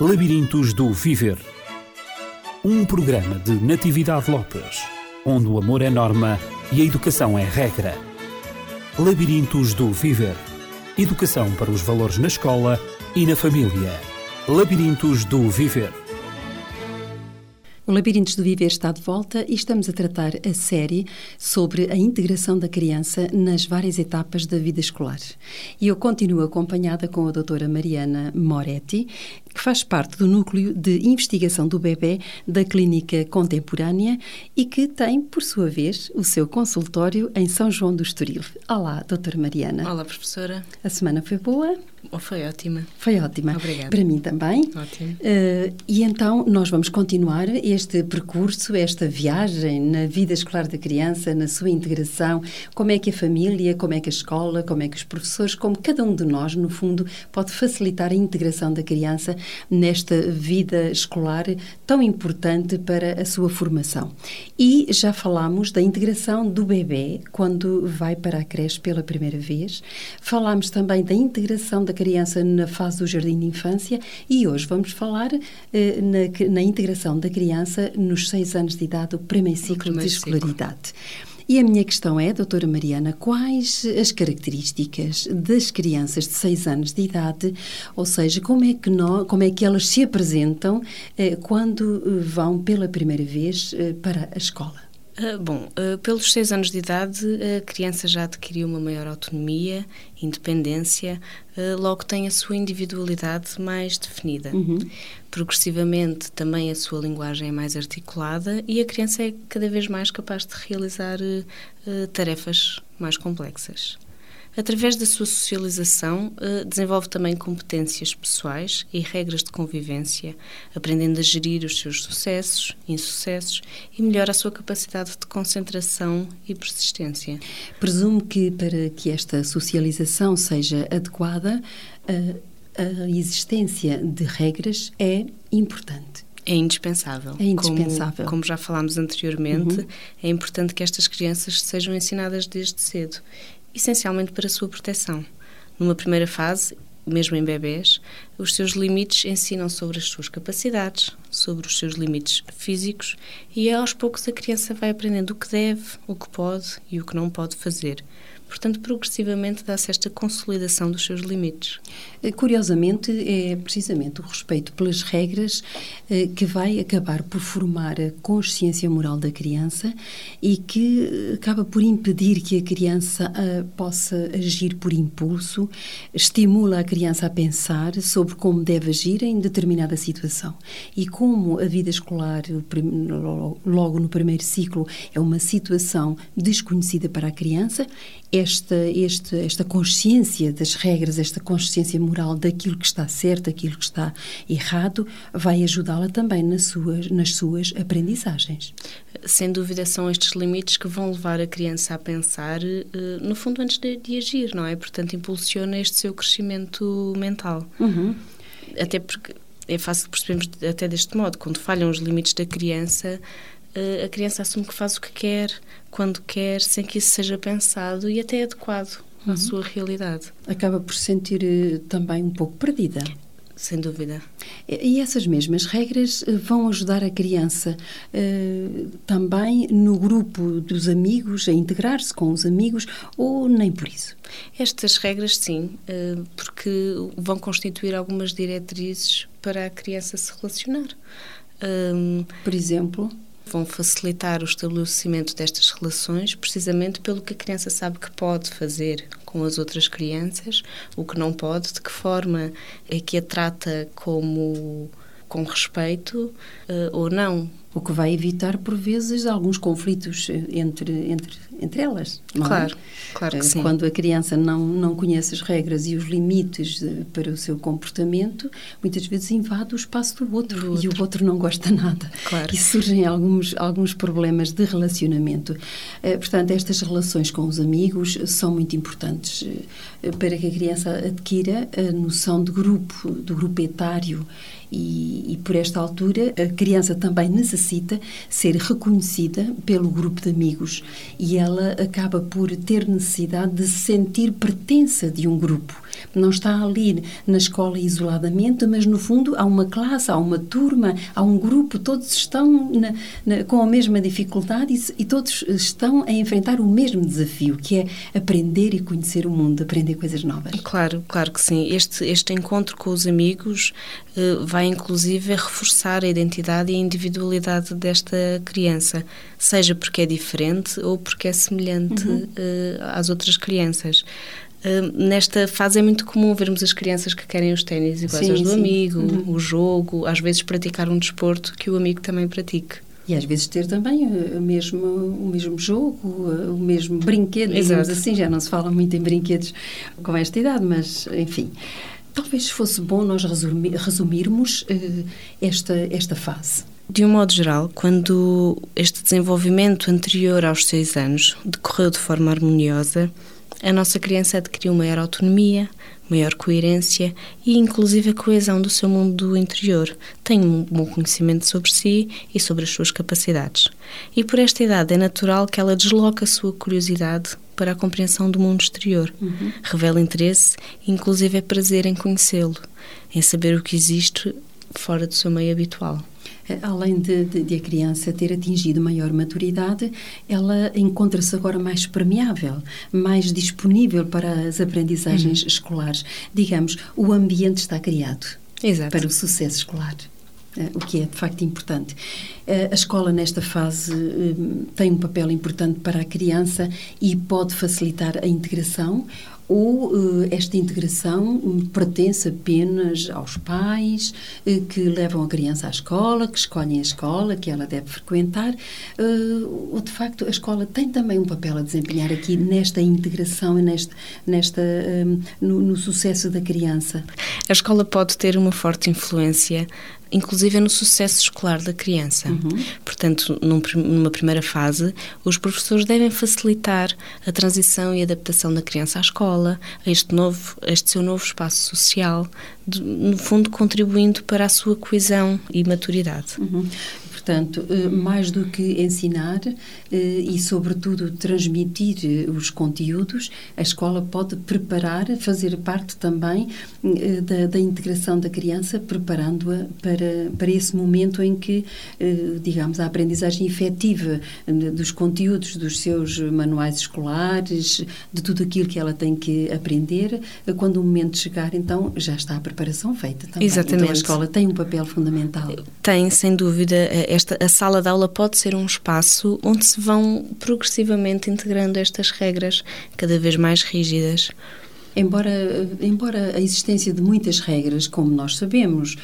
Labirintos do Viver. Um programa de Natividade Lopes, onde o amor é norma e a educação é regra. Labirintos do Viver. Educação para os valores na escola e na família. Labirintos do Viver. O Labirintos do Viver está de volta e estamos a tratar a série sobre a integração da criança nas várias etapas da vida escolar. E eu continuo acompanhada com a doutora Mariana Moretti, que faz parte do núcleo de investigação do bebê da Clínica Contemporânea e que tem, por sua vez, o seu consultório em São João do Estoril. Olá, doutora Mariana. Olá, professora. A semana foi boa? Oh, foi ótima. Foi ótima. Obrigada. Para mim também. Ótimo. Uh, e então nós vamos continuar este percurso, esta viagem na vida escolar da criança, na sua integração, como é que a família, como é que a escola, como é que os professores, como cada um de nós, no fundo, pode facilitar a integração da criança nesta vida escolar tão importante para a sua formação. E já falámos da integração do bebê quando vai para a creche pela primeira vez. Falámos também da integração da criança na fase do jardim de infância e hoje vamos falar eh, na, na, integração da criança nos seis anos de idade, o primeiro ciclo primeiro de escolaridade. Ciclo. E a minha questão é, doutora Mariana, quais as características das crianças de 6 anos de idade, ou seja, como é que, nós, como é que elas se apresentam eh, quando eh, vão pela primeira vez eh, para a escola? Uh, bom, uh, pelos seis anos de idade, a criança já adquiriu uma maior autonomia, independência, uh, logo tem a sua individualidade mais definida. Uhum. Progressivamente, também a sua linguagem é mais articulada e a criança é cada vez mais capaz de realizar tarefas mais complexas. Através da sua socialização, eh, desenvolve também competências pessoais e regras de convivência, aprendendo a gerir os seus sucessos, insucessos e melhora a sua capacidade de concentração e persistência. Presumo que para que esta socialização seja adequada, a, a existência de regras é importante. É indispensável. É indispensável. Como, como já falámos anteriormente, uhum. é importante que estas crianças sejam ensinadas desde cedo essencialmente para a sua proteção. Numa primeira fase, mesmo em bebés, os seus limites ensinam sobre as suas capacidades, sobre os seus limites físicos e aos poucos a criança vai aprendendo o que deve, o que pode e o que não pode fazer. Portanto, progressivamente dá-se esta consolidação dos seus limites. Eh, curiosamente, é precisamente o respeito pelas regras eh, que vai acabar por formar a consciência moral da criança e que eh, acaba por impedir que a criança possa agir por impulso, estimula a criança a pensar sobre como deve agir em determinada situação. E como a vida escolar, logo no primeiro ciclo, é uma situação desconhecida para a criança, esta, esta, esta consciência das regras, esta consciência moral daquilo que está certo, daquilo que está errado, vai ajudá-la também nas suas, nas suas aprendizagens. Sem dúvida, são estes limites que vão levar a criança a pensar, eh, no fundo, antes de, de agir, não é? Portanto, impulsiona este seu crescimento mental. Uhum. Até porque é fácil percebermos até deste modo, quando falham os limites da criança, a criança assume que faz o que quer, quando quer, sem que isso seja pensado e até adequado uhum. à sua realidade. Acaba por se sentir eh, também um pouco perdida. Sem dúvida. E essas mesmas regras eh, vão ajudar a criança uh, também no grupo dos amigos, a integrar-se com os amigos, ou nem por isso? Estas regras, sim, uh, porque vão constituir algumas diretrizes para a criança se relacionar. Um, por exemplo? Vão facilitar o estabelecimento destas relações precisamente pelo que a criança sabe que pode fazer com as outras crianças, o que não pode, de que forma é que a trata como com respeito uh, ou não o que vai evitar, por vezes, alguns conflitos eh, entre, entre, entre elas. claro, é? claro que sim. Quando a criança não, não conhece as regras e os limites eh, para o seu comportamento, muitas vezes invade o espaço do outro, do outro. e o outro não gosta nada. Claro. E surgem alguns, alguns problemas de relacionamento. Portanto, estas relações com os amigos são muito importantes para que a criança adquira a noção de grupo, do grupo etário e, e, por esta altura a criança também necessita ser reconhecida pelo grupo de amigos e ela acaba por ter necessidade de sentir pertença de um grupo Não está ali na escola isoladamente, mas no fundo há uma classe, há uma turma, há um grupo, todos estão na, na, com a mesma dificuldade e, e, todos estão a enfrentar o mesmo desafio, que é aprender e conhecer o mundo, aprender coisas novas. Claro, claro que sim. Este, este encontro com os amigos uh, vai inclusive reforçar a identidade e a individualidade desta criança, seja porque é diferente ou porque é semelhante uhum. uh, às outras crianças. Uh, nesta fase é muito comum vermos as crianças que querem os ténis iguais sim, aos do sim. amigo, uhum. o jogo, às vezes praticar um desporto que o amigo também pratique. E às vezes ter também o mesmo, o mesmo jogo, o mesmo brinquedo, digamos assim, já não se fala muito em brinquedos com esta idade, mas enfim. Talvez fosse bom nós resumirmos uh, esta, esta fase. De um modo geral, quando este desenvolvimento anterior aos seis anos decorreu de forma harmoniosa, a nossa criança adquiriu maior autonomia, maior coerência e, inclusive, a coesão do seu mundo interior. Tem um bom conhecimento sobre si e sobre as suas capacidades. E por esta idade é natural que ela desloque a sua curiosidade para a compreensão do mundo exterior. Uhum. Revela interesse e, inclusive, é prazer em conhecê-lo, em saber o que existe fora do seu meio habitual. Eh, além de, de, de, a criança ter atingido maior maturidade, ela encontra-se agora mais permeável, mais disponível para as aprendizagens uhum. escolares. Digamos, o ambiente está criado Exato. para o sucesso escolar. Uh, o que é de facto importante. Uh, a escola, nesta fase, uh, tem um papel importante para a criança e pode facilitar a integração ou uh, esta integração pertence apenas aos pais uh, que levam a criança à escola, que escolhem a escola que ela deve frequentar, uh, ou de facto a escola tem também um papel a desempenhar aqui nesta integração e neste, nesta, no, no sucesso da criança? A escola pode ter uma forte influência inclusive no sucesso escolar da criança. Uhum. Portanto, num, numa primeira fase, os professores devem facilitar a transição e adaptação da criança à escola, a este, novo, a este seu novo espaço social, de, no fundo contribuindo para a sua coesão e maturidade. Uhum. Portanto, eh, mais do que ensinar eh, e, sobretudo, transmitir eh, os conteúdos, a escola pode preparar, fazer parte também da, da integração da criança, preparando-a para, para esse momento em que, digamos, a aprendizagem efetiva dos conteúdos dos seus manuais escolares, de tudo aquilo que ela tem que aprender, quando o momento chegar, então já está a preparação feita também. Exatamente. Então a escola tem um papel fundamental. Tem, sem dúvida esta, a sala de aula pode ser um espaço onde se vão progressivamente integrando estas regras cada vez mais rígidas. Embora, embora a existência de muitas regras, como nós sabemos,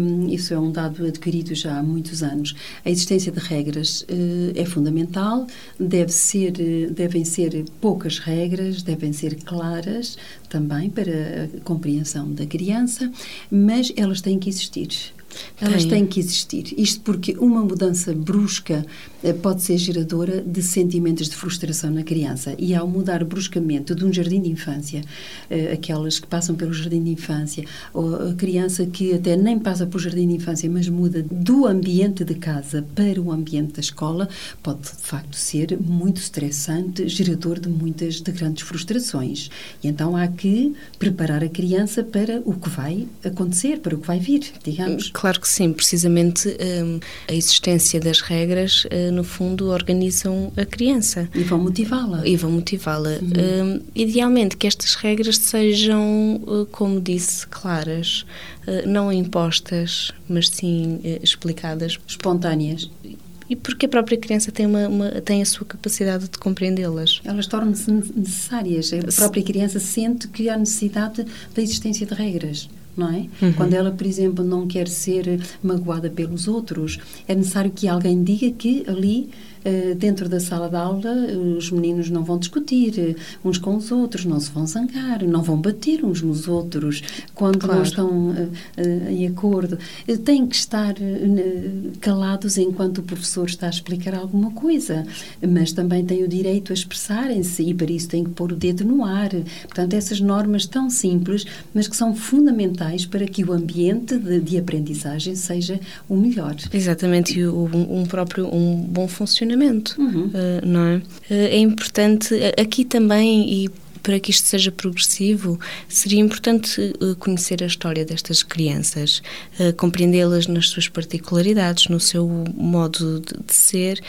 um, isso é um dado adquirido já há muitos anos, a existência de regras uh, é fundamental, deve ser, devem ser poucas regras, devem ser claras também para a compreensão da criança, mas elas têm que existir. Elas têm que existir. Isto porque uma mudança brusca eh, pode ser geradora de sentimentos de frustração na criança. E ao mudar bruscamente de um jardim de infância, eh, aquelas que passam pelo jardim de infância, ou a criança que até nem passa pelo jardim de infância, mas muda do ambiente de casa para o ambiente da escola, pode de facto ser muito estressante, gerador de muitas, de grandes frustrações. E então há que preparar a criança para o que vai acontecer, para o que vai vir, digamos. Claro que sim, precisamente um, a existência das regras, uh, no fundo, organizam a criança. E vão motivá-la. E vão motivá-la. Uhum. Um, idealmente que estas regras sejam, uh, como disse, claras, uh, não impostas, mas sim explicadas. Espontâneas e porque a própria criança tem, uma, uma tem a sua capacidade de compreendê-las. Elas tornam-se necessárias. A própria criança sente que há necessidade da existência de regras não é? Uhum. Quando ela, por exemplo, não quer ser magoada pelos outros, é necessário que alguém diga que ali dentro da sala de aula, os meninos não vão discutir eh, uns com os outros, não se vão zangar, não vão bater uns nos outros quando claro. não estão em acordo. Têm que estar calados enquanto o professor está a explicar alguma coisa, mas também têm o direito a expressarem-se e para isso têm que pôr o dedo no ar. Portanto, essas normas tão simples, mas que são fundamentais para que o ambiente de, de aprendizagem seja o melhor. Exatamente, e um próprio um bom funcionamento funcionamento, uhum. uh, não é? Uh, é importante, aqui também, e para que isto seja progressivo, seria importante conhecer a história destas crianças, compreendê-las nas suas particularidades, no seu modo de ser,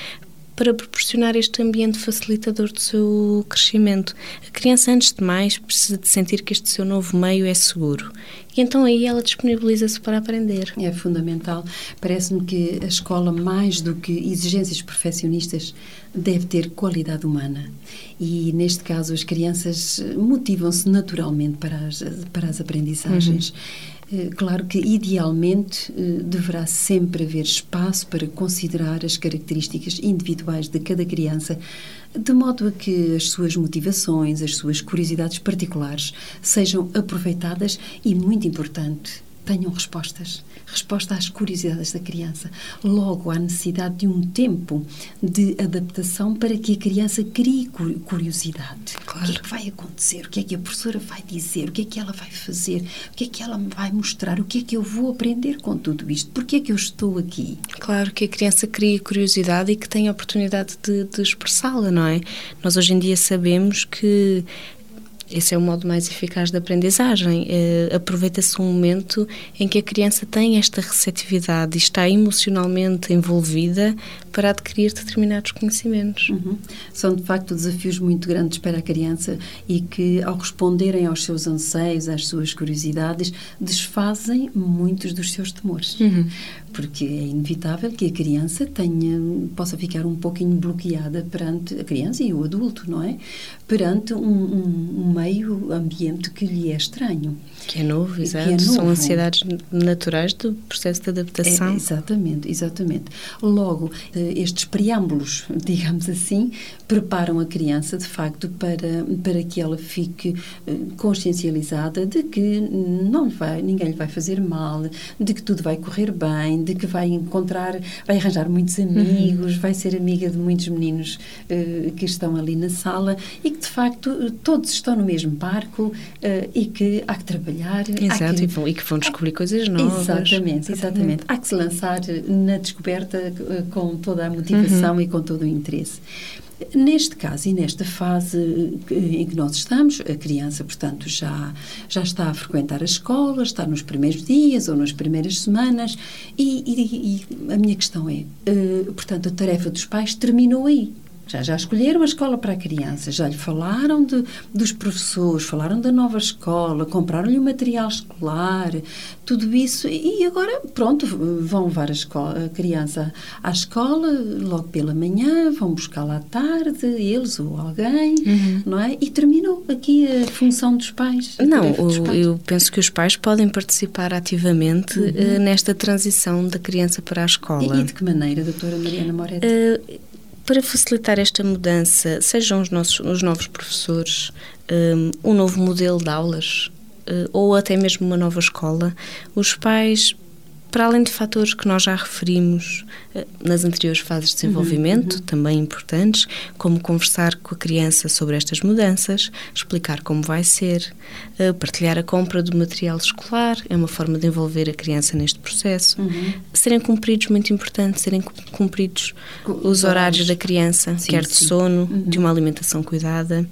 para proporcionar este ambiente facilitador do seu crescimento. A criança, antes de mais, precisa de sentir que este seu novo meio é seguro. E então aí ela disponibiliza-se para aprender. É fundamental. Parece-me que a escola, mais do que exigências perfeccionistas, deve ter qualidade humana. E, neste caso, as crianças motivam-se naturalmente para as, para as aprendizagens. Uhum claro que, idealmente, eh, deverá sempre haver espaço para considerar as características individuais de cada criança, de modo a que as suas motivações, as suas curiosidades particulares sejam aproveitadas e, muito importante, tenham respostas. Resposta às curiosidades da criança. Logo, há necessidade de um tempo de adaptação para que a criança crie curiosidade. Claro. O que é que vai acontecer? O que é que a professora vai dizer? O que é que ela vai fazer? O que é que ela me vai mostrar? O que é que eu vou aprender com tudo isto? Por que é que eu estou aqui? Claro que a criança cria curiosidade e que tem a oportunidade de, de expressá-la, não é? Nós hoje em dia sabemos que esse é o modo mais eficaz de aprendizagem. Uh, Aproveita-se um momento em que a criança tem esta receptividade e está emocionalmente envolvida para adquirir determinados conhecimentos. Uhum. São, de facto, desafios muito grandes para a criança e que, ao responderem aos seus anseios, às suas curiosidades, desfazem muitos dos seus temores. Uhum porque é inevitável que a criança tenha, possa ficar um pouquinho bloqueada perante a criança e o adulto, não é? Perante um, um, um meio ambiente que lhe é estranho. Que é novo, exato. É novo. São ansiedades naturais do processo de adaptação. É, exatamente, exatamente. Logo, eh, estes preâmbulos, digamos assim, preparam a criança, de facto, para, para que ela fique eh, consciencializada de que não vai, ninguém lhe vai fazer mal, de que tudo vai correr bem, de que vai encontrar, vai arranjar muitos amigos, uhum. vai ser amiga de muitos meninos uh, que estão ali na sala e que, de facto, todos estão no mesmo barco uh, e que há que trabalhar. Exato, que, e, vão, e, que vão descobrir coisas novas. Exatamente, exatamente. Há que se lançar na descoberta eh, com toda a motivação uhum. e com todo o interesse. Neste caso e nesta fase em que nós estamos, a criança, portanto, já, já está a frequentar a escola, está nos primeiros dias ou nas primeiras semanas, e, e, e a minha questão é: uh, portanto, a tarefa dos pais terminou aí. Já, já escolheram a escola para a criança, já lhe falaram de, dos professores, falaram da nova escola, compraram-lhe o material escolar, tudo isso. E agora, pronto, vão levar a, escola, a criança à escola logo pela manhã, vão buscá-la à tarde, eles ou alguém, uhum. não é? E terminou aqui a função dos pais. Não, dos pais. eu penso que os pais podem participar ativamente uhum. uh, nesta transição da criança para a escola. E, e de que maneira, doutora Mariana Moretti? Uh, para facilitar esta mudança, sejam os, nossos, os novos professores, um, um novo modelo de aulas uh, ou até mesmo uma nova escola, os pais para além de fatores que nós já referimos eh, nas anteriores fases de desenvolvimento, uhum, uhum. também importantes, como conversar com a criança sobre estas mudanças, explicar como vai ser, eh, partilhar a compra do material escolar, é uma forma de envolver a criança neste processo. Uhum. Serem cumpridos, muito importante, serem cumpridos os horários da criança, sim, quer de sim. sono, uhum. de uma alimentação cuidada.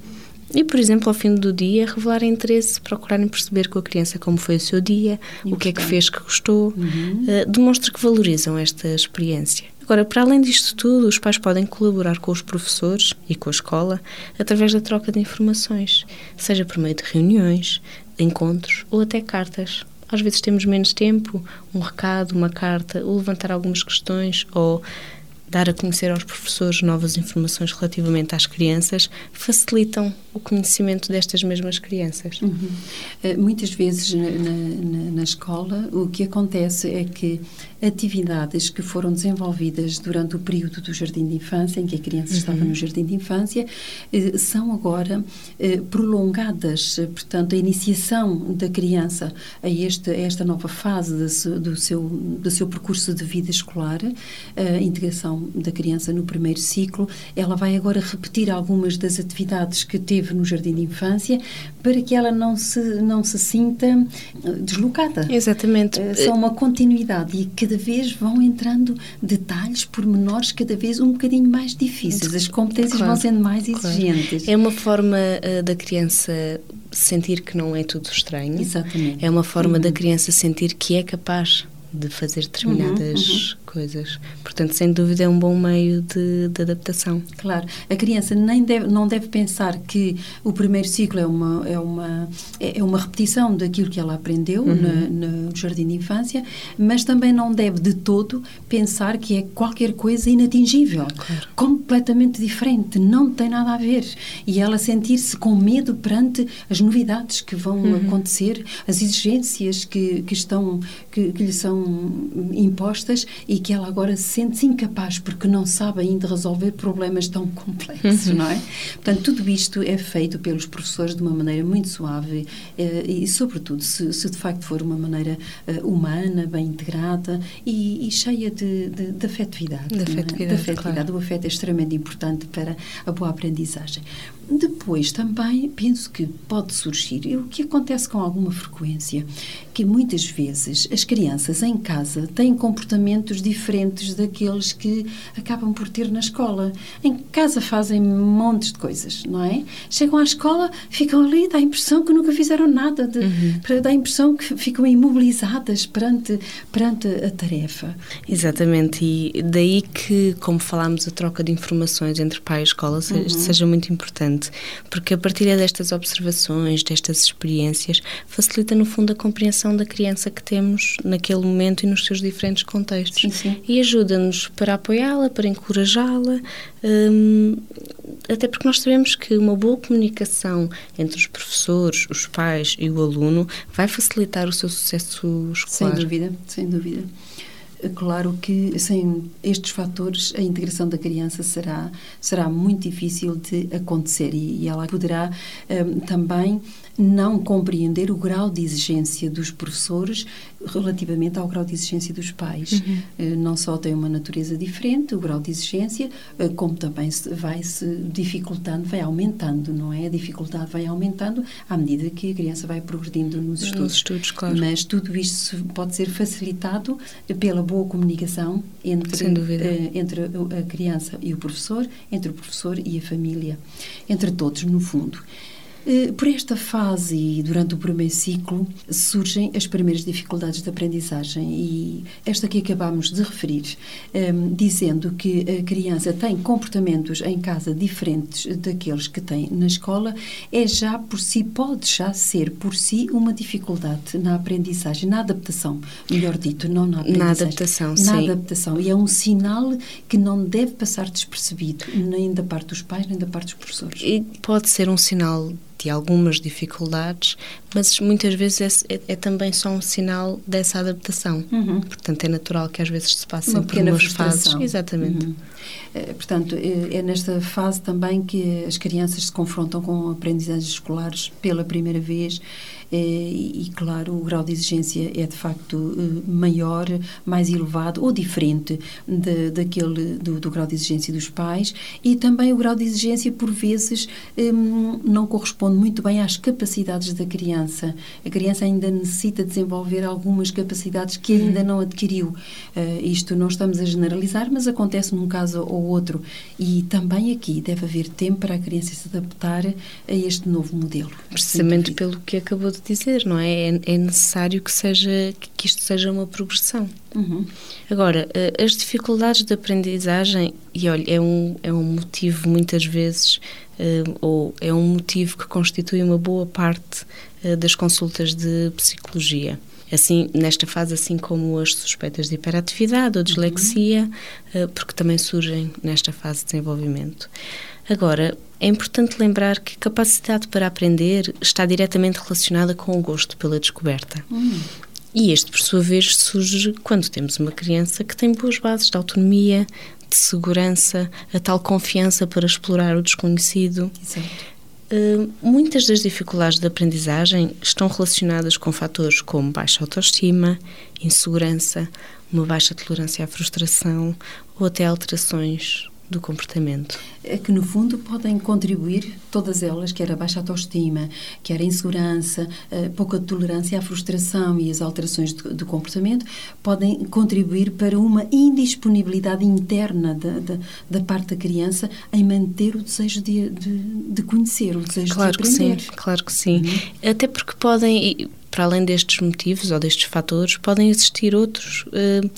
E, por exemplo, ao fim do dia, revelar interesse, procurarem perceber com a criança como foi o seu dia, o que é que fez que gostou, uhum. uh, demonstra que valorizam esta experiência. Agora, para além disto tudo, os pais podem colaborar com os professores e com a escola através da troca de informações, seja por meio de reuniões, encontros ou até cartas. Às vezes temos menos tempo, um recado, uma carta, ou levantar algumas questões, ou dar a conhecer aos professores novas informações relativamente às crianças facilitam o conhecimento destas mesmas crianças. Uhum. Uh, muitas vezes na, na, na, escola o que acontece é que atividades que foram desenvolvidas durante o período do jardim de infância, em que a criança uhum. estava no jardim de infância, uh, são agora uh, prolongadas. Portanto, a iniciação da criança a, este, a esta nova fase de, do, seu, do seu percurso de vida escolar, a integração da criança no primeiro ciclo, ela vai agora repetir algumas das atividades que teve teve no jardim de infância, para que ela não se, não se sinta eh, deslocada. Exatamente. Uh, são uma continuidade e cada vez vão entrando detalhes, pormenores, cada vez um bocadinho mais difíceis. As competências claro, vão sendo mais exigentes. Claro. É uma forma uh, da criança sentir que não é tudo estranho. Exatamente. É uma forma uhum. da criança sentir que é capaz de fazer determinadas uhum, uhum. coisas. Portanto, sem dúvida é um bom meio de, de, adaptação. Claro, a criança nem deve, não deve pensar que o primeiro ciclo é uma é uma é uma repetição daquilo que ela aprendeu uhum. na, no jardim de infância, mas também não deve de todo pensar que é qualquer coisa inatingível, claro. completamente diferente, não tem nada a ver e ela sentir-se com medo perante as novidades que vão uhum. acontecer, as exigências que, que estão que, que lhe são impostas e que ela agora sente-se incapaz porque não sabe ainda resolver problemas tão complexos, não é? Portanto, tudo isto é feito pelos professores de uma maneira muito suave eh, e, sobretudo, se, se, de facto for uma maneira uh, humana, bem integrada e, e cheia de, de, de afetividade. De afetividade, é? de afetividade. Claro. O afeto é extremamente importante para a boa aprendizagem. Depois também penso que pode surgir, e o que acontece com alguma frequência, que muitas vezes as crianças em casa têm comportamentos diferentes daqueles que acabam por ter na escola. Em casa fazem montes de coisas, não é? Chegam à escola, ficam ali, dá a impressão que nunca fizeram nada, de, uhum. dá a impressão que ficam imobilizadas perante, perante a tarefa. Exatamente, e daí que, como falámos, a troca de informações entre pai e escola uhum. seja muito importante porque a partilha destas observações, destas experiências, facilita no fundo a compreensão da criança que temos naquele momento e nos seus diferentes contextos. Sim, sim. E ajuda-nos para apoiá-la, para encorajá-la, hum, até porque nós sabemos que uma boa comunicação entre os professores, os pais e o aluno vai facilitar o seu sucesso escolar. Sem dúvida, sem dúvida. Claro que sem estes fatores a integração da criança será será muito difícil de acontecer e, e ela poderá um, também não compreender o grau de exigência dos professores relativamente ao grau de exigência dos pais. Uhum. Eh, não só tem uma natureza diferente, o grau de exigência, eh, como também vai se dificultando, vai aumentando, não é? A dificuldade vai aumentando à medida que a criança vai progredindo nos estudos. Nos estudos, claro. Mas tudo isto pode ser facilitado pela boa comunicação entre, uh, entre a criança e o professor, entre o professor e a família, entre todos, no fundo. Eh, por esta fase e durante o primeiro ciclo surgem as primeiras dificuldades de aprendizagem e esta que acabamos de referir, ehm, dizendo que a criança tem comportamentos em casa diferentes daqueles que tem na escola, é já por si, pode já ser por si uma dificuldade na aprendizagem, na adaptação, melhor dito, não na aprendizagem. Na adaptação, na sim. Na adaptação. E é um sinal que não deve passar despercebido, nem da parte dos pais, nem da parte dos professores. E pode ser um sinal de algumas dificuldades, mas muitas vezes é, é, é, também só um sinal dessa adaptação. Uhum. Portanto, é natural que às vezes se passem por umas fases. Exatamente. Uhum. É, portanto, é, é, nesta fase também que as crianças se confrontam com aprendizagens escolares pela primeira vez e, e, claro, o grau de exigência é de facto eh, maior, mais elevado ou diferente de, daquele do, do, grau de exigência dos pais e também o grau de exigência, por vezes, hum, não corresponde muito bem às capacidades da criança. A criança ainda necessita desenvolver algumas capacidades que ainda não adquiriu. Uh, isto não estamos a generalizar, mas acontece num caso ou outro. E também aqui deve haver tempo para a criança se adaptar a este novo modelo. Precisamente pelo que acabou de de dizer, não é? é? É, necessário que, seja, que isto seja uma progressão. Uhum. Agora, eh, as dificuldades de aprendizagem, e olha, é um, é um motivo muitas vezes, eh, ou é um motivo que constitui uma boa parte eh, das consultas de psicologia assim nesta fase assim como as suspeitas de hiperatividade ou dislexia uhum. porque também surgem nesta fase de desenvolvimento agora é importante lembrar que a capacidade para aprender está diretamente relacionada com o gosto pela descoberta. Hum. E este, por sua vez, surge quando temos uma criança que tem boas bases de autonomia, de segurança, a tal confiança para explorar o desconhecido. Uh, muitas das dificuldades de aprendizagem estão relacionadas com fatores como baixa autoestima, insegurança, uma baixa tolerância à frustração ou até alterações do comportamento. É que, no fundo, podem contribuir, todas elas, quer a baixa autoestima, quer a insegurança, a pouca tolerância à frustração e as alterações do, do comportamento, podem contribuir para uma indisponibilidade interna da, da, da parte da criança em manter o desejo de, de, de conhecer, o desejo claro de aprender. Que sim, claro que sim. Uhum. Até porque podem, para além destes motivos ou destes fatores, podem existir outros. Uh,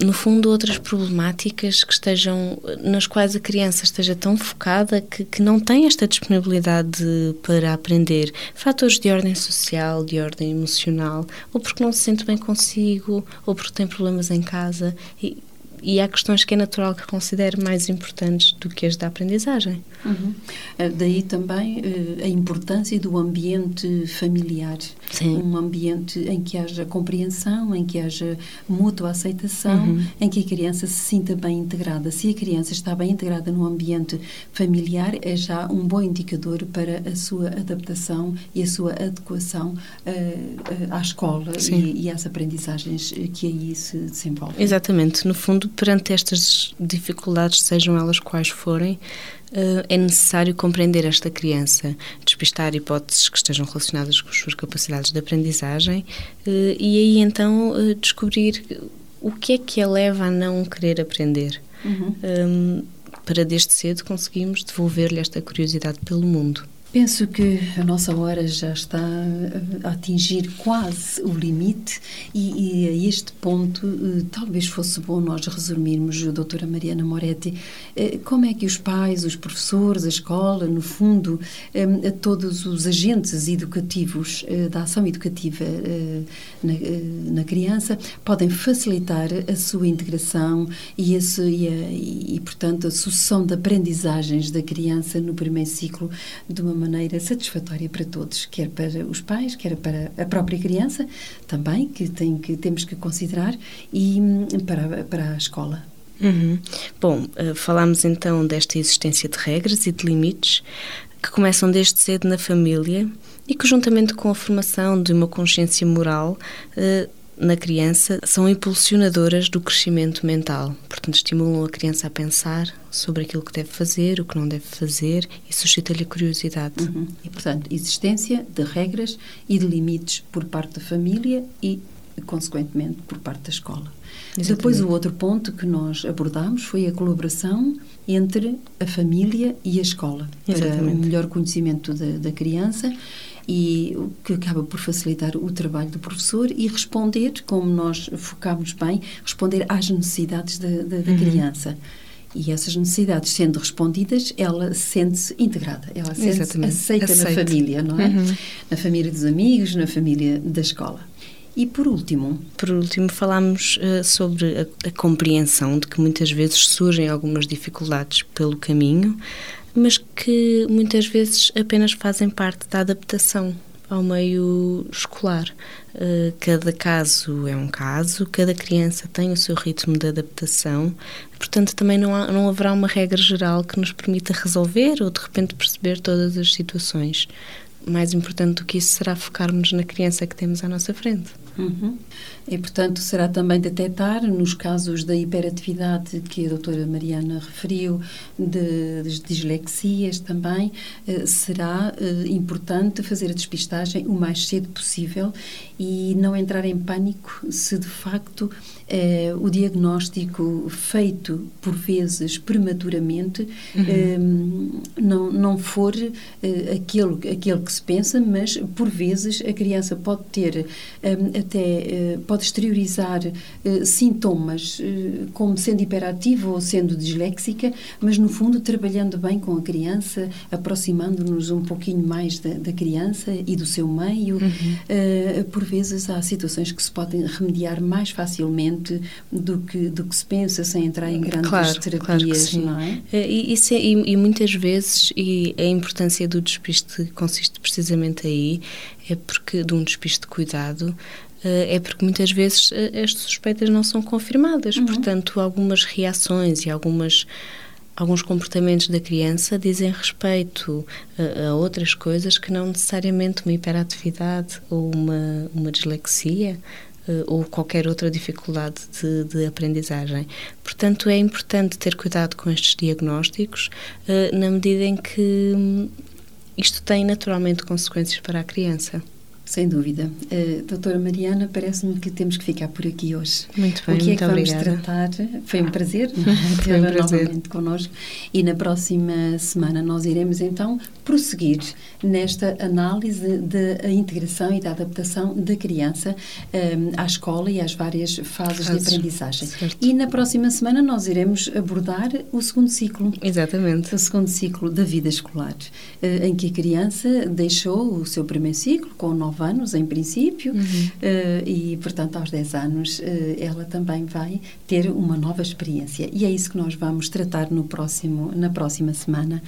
no fundo, outras problemáticas que estejam, nas quais a criança esteja tão focada que, que não tem esta disponibilidade para aprender. Fatores de ordem social, de ordem emocional, ou porque não se sente bem consigo, ou porque tem problemas em casa. E, e há questões que é natural que considere mais importantes do que as da aprendizagem. Uhum. Eh, daí também uh, a importância do ambiente familiar. Sim. Um ambiente em que haja compreensão, em que haja mútua aceitação, uhum. em que a criança se sinta bem integrada. Se a criança está bem integrada no ambiente familiar, é já um bom indicador para a sua adaptação e a sua adequação uh, à escola e, e às aprendizagens que aí se desenvolvem. Exatamente. No fundo, perante estas dificuldades, sejam elas quais forem, eh, é necessário compreender esta criança, despistar hipóteses que estejam relacionadas com as suas capacidades de aprendizagem eh, e aí então eh, descobrir o que é que a leva a não querer aprender. Uhum. Um, para desde cedo conseguimos devolver-lhe esta curiosidade pelo mundo. Penso que a nossa hora já está a atingir quase o limite e, e a este ponto eh, talvez fosse bom nós resumirmos, doutora Mariana Moretti, eh, como é que os pais, os professores, a escola, no fundo, eh, todos os agentes educativos da ação educativa na, na criança podem facilitar a sua integração e, esse, e, a, e, portanto, a sucessão de aprendizagens da criança no primeiro ciclo de uma maneira satisfatória para todos, quer para os pais, quer para a própria criança também, que, tem, que temos que considerar, e hum, para, para a escola. Uhum. Bom, uh, falámos então desta existência de regras e de limites que começam desde cedo na família e que, juntamente com a formação de uma consciência moral, uh, na criança são impulsionadoras do crescimento mental. Portanto, estimulam a criança a pensar sobre aquilo que deve fazer, o que não deve fazer e suscita-lhe curiosidade. Uhum. E, portanto, existência de regras e de limites por parte da família e, consequentemente, por parte da escola. Exatamente. Depois, o outro ponto que nós abordamos foi a colaboração entre a família e a escola Exatamente. para o melhor conhecimento da, da criança e o que acaba por facilitar o trabalho do professor e responder, como nós focámos bem, responder às necessidades da, da, da uhum. criança. E essas necessidades sendo respondidas, ela sente-se integrada, ela sente-se aceita na família, não é? Uhum. Na família dos amigos, na família da escola. E por último? Por último, falámos uh, sobre a, a, compreensão de que muitas vezes surgem algumas dificuldades pelo caminho, mas que muitas vezes apenas fazem parte da adaptação ao meio escolar. Uh, cada caso é um caso, cada criança tem o seu ritmo de adaptação, portanto, também não, há, não haverá uma regra geral que nos permita resolver ou de repente perceber todas as situações. Mais importante do que isso será focarmos na criança que temos à nossa frente. Uhum. E, portanto, será também detectar, nos casos da hiperatividade que a doutora Mariana referiu, de, de dislexias também, eh, será eh, importante fazer a despistagem o mais cedo possível e não entrar em pânico se, de facto, eh, o diagnóstico feito, por vezes, prematuramente, uhum. não, não for aquele, aquele que se pensa, mas, por vezes, a criança pode ter até pode exteriorizar uh, sintomas uh, como sendo hiperativa ou sendo disléxica, mas no fundo trabalhando bem com a criança, aproximando-nos um pouquinho mais da, da, criança e do seu meio. Uhum. Uh, por vezes há situações que se podem remediar mais facilmente do que, do que se pensa, sem entrar em grandes claro, terapias, claro não é? E, isso é, e, e muitas vezes, e a importância do despiste consiste precisamente aí, é porque de um despiste de cuidado eh, é porque muitas vezes eh, as suspeitas não são confirmadas. Uhum. Portanto, algumas reações e algumas alguns comportamentos da criança dizem respeito a, a, outras coisas que não necessariamente uma hiperatividade ou uma, uma dislexia ou qualquer outra dificuldade de, de, aprendizagem. Portanto, é importante ter cuidado com estes diagnósticos, na medida em que hum, isto tem naturalmente consequências para a criança. Sem dúvida. Uh, doutora Mariana, parece-me que temos que ficar por aqui hoje. Muito bem, O que é que vamos obrigada. tratar? Foi um prazer tê-la um novamente connosco. E na próxima semana nós iremos então prosseguir nesta análise da integração e da adaptação da criança um, ehm, à escola e às várias fases, fases. de aprendizagem. Certo. E na próxima semana nós iremos abordar o segundo ciclo. Exatamente. O segundo ciclo da vida escolar, uh, em que a criança deixou o seu primeiro ciclo com nove 9 anos, em princípio, uhum. uh, e, portanto, aos 10 anos, uh, ela também vai ter uma nova experiência. E é isso que nós vamos tratar no próximo, na próxima semana.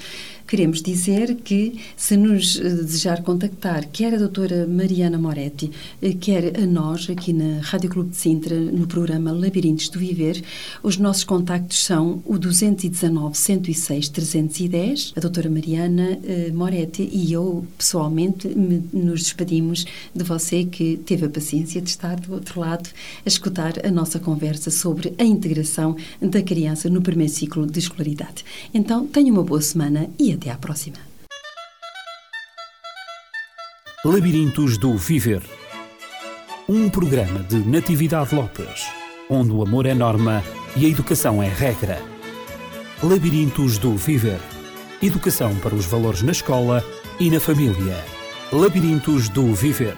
Queremos dizer que, se nos uh, desejar contactar, quer a doutora Mariana Moretti, quer a nós, aqui na Rádio Clube de Sintra, no programa Labirintos do Viver, os nossos contactos são o 219 106 310. A doutora Mariana Moretti e eu, pessoalmente, me, nos despedimos de você que teve a paciência de estar do outro lado a escutar a nossa conversa sobre a integração da criança no primeiro ciclo de escolaridade. Então, tenha uma boa semana e até à próxima. Labirintos do Viver um programa de Natividade Lopes, onde o amor é norma e a educação é regra. Labirintos do Viver Educação para os valores na escola e na família. Labirintos do Viver.